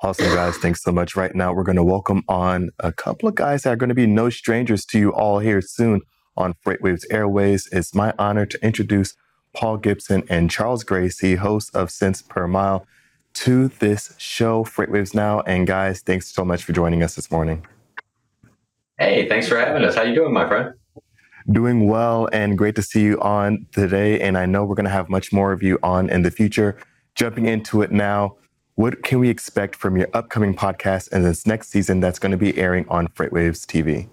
Awesome, guys. Thanks so much. Right now, we're going to welcome on a couple of guys that are going to be no strangers to you all here soon on FreightWaves Airways. It's my honor to introduce Paul Gibson and Charles Gracey, hosts of Sense Per Mile, to this show, FreightWaves Now. And guys, thanks so much for joining us this morning. Hey, thanks for having us. How you doing, my friend? Doing well and great to see you on today. And I know we're going to have much more of you on in the future. Jumping into it now, what can we expect from your upcoming podcast and this next season that's going to be airing on FreightWaves TV?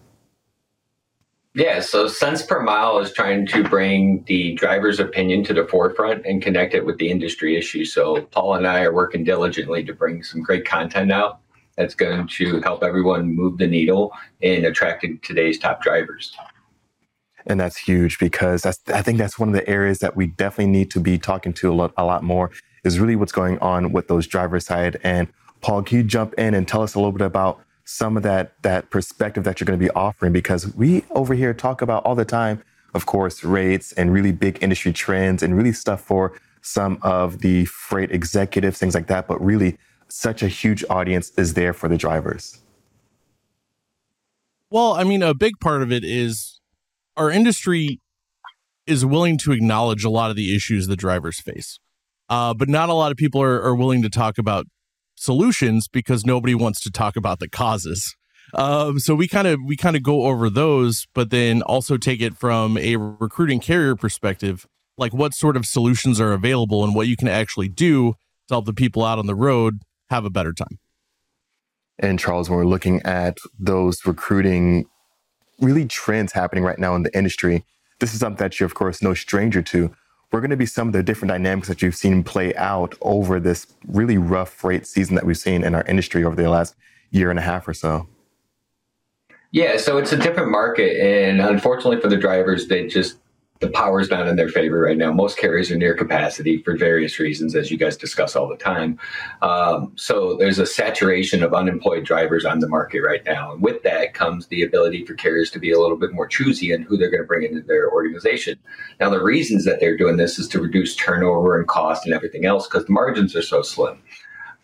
Yeah, so Sense Per Mile is trying to bring the driver's opinion to the forefront and connect it with the industry issue. So Paul and I are working diligently to bring some great content out that's going to help everyone move the needle in attracting today's top drivers. And that's huge because I think that's one of the areas that we definitely need to be talking to a lot, a lot more is really what's going on with those driver side. And Paul, can you jump in and tell us a little bit about some of that that perspective that you're going to be offering? Because we over here talk about all the time, of course, rates and really big industry trends and really stuff for some of the freight executives, things like that. But really, such a huge audience is there for the drivers. Well, I mean, a big part of it is our industry is willing to acknowledge a lot of the issues the drivers face. Uh, but not a lot of people are, are willing to talk about solutions because nobody wants to talk about the causes. Um, so we kind of we kind of go over those, but then also take it from a recruiting carrier perspective, like what sort of solutions are available and what you can actually do to help the people out on the road have a better time. And Charles, when we're looking at those recruiting really trends happening right now in the industry, this is something that you're of course no stranger to we're going to be some of the different dynamics that you've seen play out over this really rough freight season that we've seen in our industry over the last year and a half or so. Yeah, so it's a different market, and unfortunately for the drivers, they just the power is not in their favor right now. Most carriers are near capacity for various reasons, as you guys discuss all the time. Um, so there's a saturation of unemployed drivers on the market right now. And with that comes the ability for carriers to be a little bit more choosy in who they're going to bring into their organization. Now, the reasons that they're doing this is to reduce turnover and cost and everything else because the margins are so slim.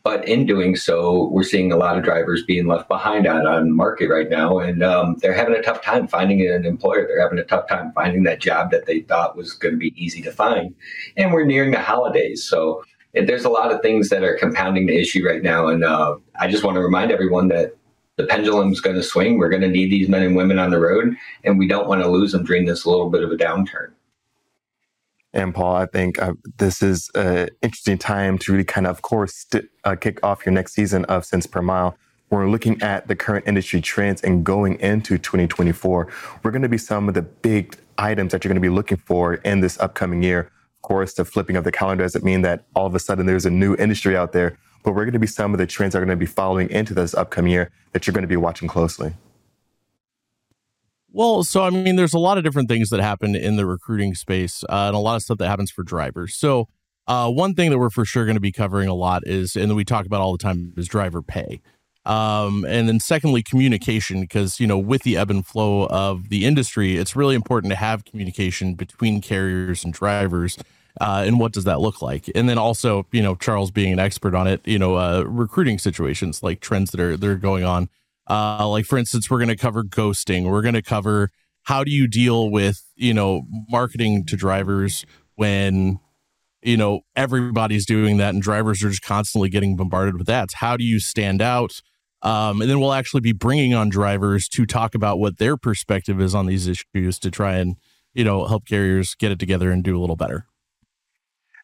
But in doing so, we're seeing a lot of drivers being left behind on on market right now, and um, they're having a tough time finding an employer. They're having a tough time finding that job that they thought was going to be easy to find. And we're nearing the holidays, so there's a lot of things that are compounding the issue right now. And uh, I just want to remind everyone that the pendulum's going to swing. We're going to need these men and women on the road, and we don't want to lose them during this little bit of a downturn. And Paul, I think uh, this is an interesting time to really kind of, of course, st- uh, kick off your next season of Sense Per Mile. We're looking at the current industry trends and going into 2024. We're going to be some of the big items that you're going to be looking for in this upcoming year. Of course, the flipping of the calendar doesn't mean that all of a sudden there's a new industry out there, but we're going to be some of the trends that are going to be following into this upcoming year that you're going to be watching closely. Well, so I mean, there's a lot of different things that happen in the recruiting space, uh, and a lot of stuff that happens for drivers. So, uh, one thing that we're for sure going to be covering a lot is, and we talk about all the time, is driver pay. Um, and then secondly, communication, because you know, with the ebb and flow of the industry, it's really important to have communication between carriers and drivers. Uh, and what does that look like? And then also, you know, Charles being an expert on it, you know, uh, recruiting situations like trends that are that are going on uh, like for instance, we're going to cover ghosting. We're going to cover how do you deal with you know marketing to drivers when you know everybody's doing that and drivers are just constantly getting bombarded with ads. How do you stand out? Um, and then we'll actually be bringing on drivers to talk about what their perspective is on these issues to try and you know help carriers get it together and do a little better.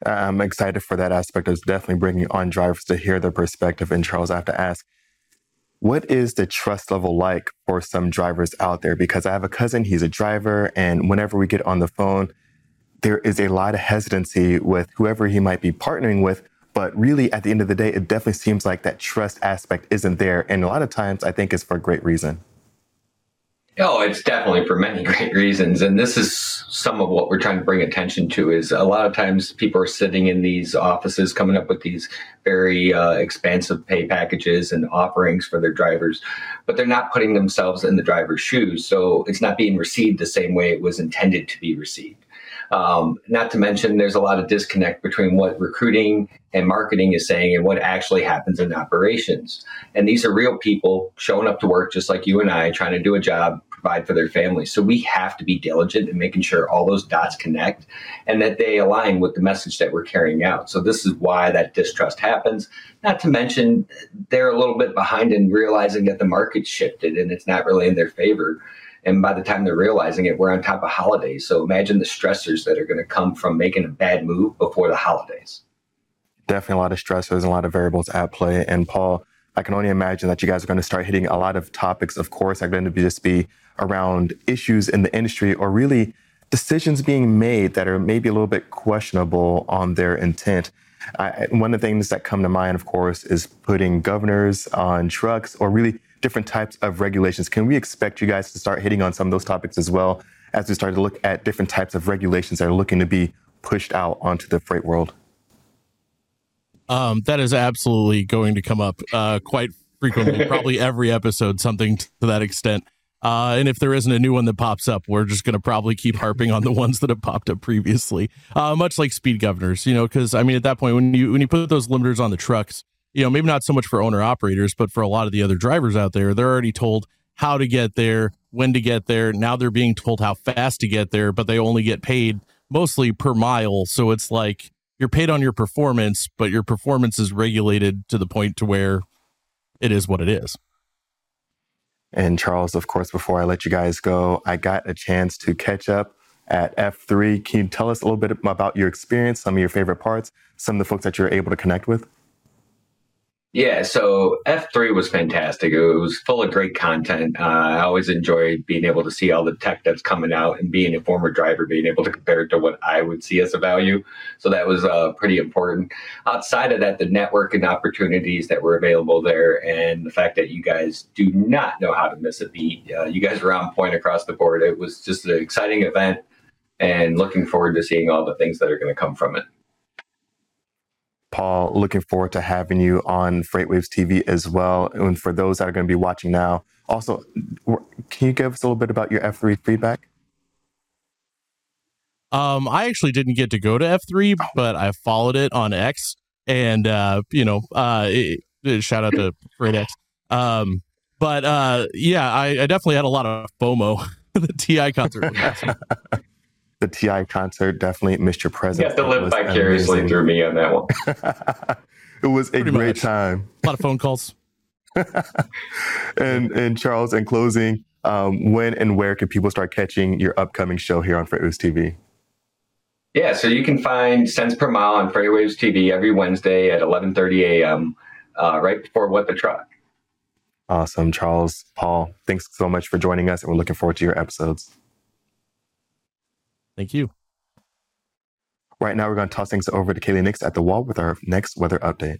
I'm excited for that aspect of definitely bringing on drivers to hear their perspective. And Charles, I have to ask, what is the trust level like for some drivers out there? Because I have a cousin, he's a driver, and whenever we get on the phone, there is a lot of hesitancy with whoever he might be partnering with. But really, at the end of the day, it definitely seems like that trust aspect isn't there. And a lot of times, I think it's for a great reason. Oh, it's definitely for many great reasons. And this is some of what we're trying to bring attention to is a lot of times people are sitting in these offices coming up with these very uh, expansive pay packages and offerings for their drivers, but they're not putting themselves in the driver's shoes. So it's not being received the same way it was intended to be received. Um, not to mention, there's a lot of disconnect between what recruiting and marketing is saying and what actually happens in operations. And these are real people showing up to work just like you and I, trying to do a job, provide for their families. So we have to be diligent in making sure all those dots connect and that they align with the message that we're carrying out. So this is why that distrust happens. Not to mention, they're a little bit behind in realizing that the market shifted and it's not really in their favor. And by the time they're realizing it, we're on top of holidays. So imagine the stressors that are going to come from making a bad move before the holidays. Definitely a lot of stressors and a lot of variables at play. And Paul, I can only imagine that you guys are going to start hitting a lot of topics, of course, are going to be just be around issues in the industry or really decisions being made that are maybe a little bit questionable on their intent. I, one of the things that come to mind, of course, is putting governors on trucks or really different types of regulations. Can we expect you guys to start hitting on some of those topics as well as we start to look at different types of regulations that are looking to be pushed out onto the freight world? Um, that is absolutely going to come up uh, quite frequently, probably every episode, something to that extent. Uh, and if there isn't a new one that pops up, we're just going to probably keep harping on the ones that have popped up previously, uh, much like speed governors, you know, because I mean, at that point, when you when you put those limiters on the trucks, you know, maybe not so much for owner operators, but for a lot of the other drivers out there, they're already told how to get there, when to get there. Now they're being told how fast to get there, but they only get paid mostly per mile. So it's like you're paid on your performance, but your performance is regulated to the point to where it is what it is. And Charles, of course, before I let you guys go, I got a chance to catch up at F3. Can you tell us a little bit about your experience, some of your favorite parts, some of the folks that you're able to connect with? Yeah, so F3 was fantastic. It was full of great content. Uh, I always enjoy being able to see all the tech that's coming out and being a former driver, being able to compare it to what I would see as a value. So that was uh, pretty important. Outside of that, the networking opportunities that were available there and the fact that you guys do not know how to miss a beat. Uh, you guys were on point across the board. It was just an exciting event and looking forward to seeing all the things that are going to come from it. Paul, looking forward to having you on FreightWaves TV as well. And for those that are going to be watching now, also, can you give us a little bit about your F3 feedback? Um, I actually didn't get to go to F3, but I followed it on X, and uh, you know, uh, it, it, shout out to Freight X. Um, but uh, yeah, I, I, definitely had a lot of FOMO. the TI concert. the TI concert definitely missed your presence. You have to live vicariously amazing. through me on that one. it was Pretty a great much. time. A lot of phone calls. and and Charles, in closing, um, when and where can people start catching your upcoming show here on FreightWaves TV? Yeah, so you can find Sense Per Mile on FreightWaves TV every Wednesday at 11:30 a.m. Uh, right before What the Truck. Awesome, Charles, Paul. Thanks so much for joining us, and we're looking forward to your episodes. Thank you. Right now, we're going to toss things over to Kaylee Nix at the wall with our next weather update.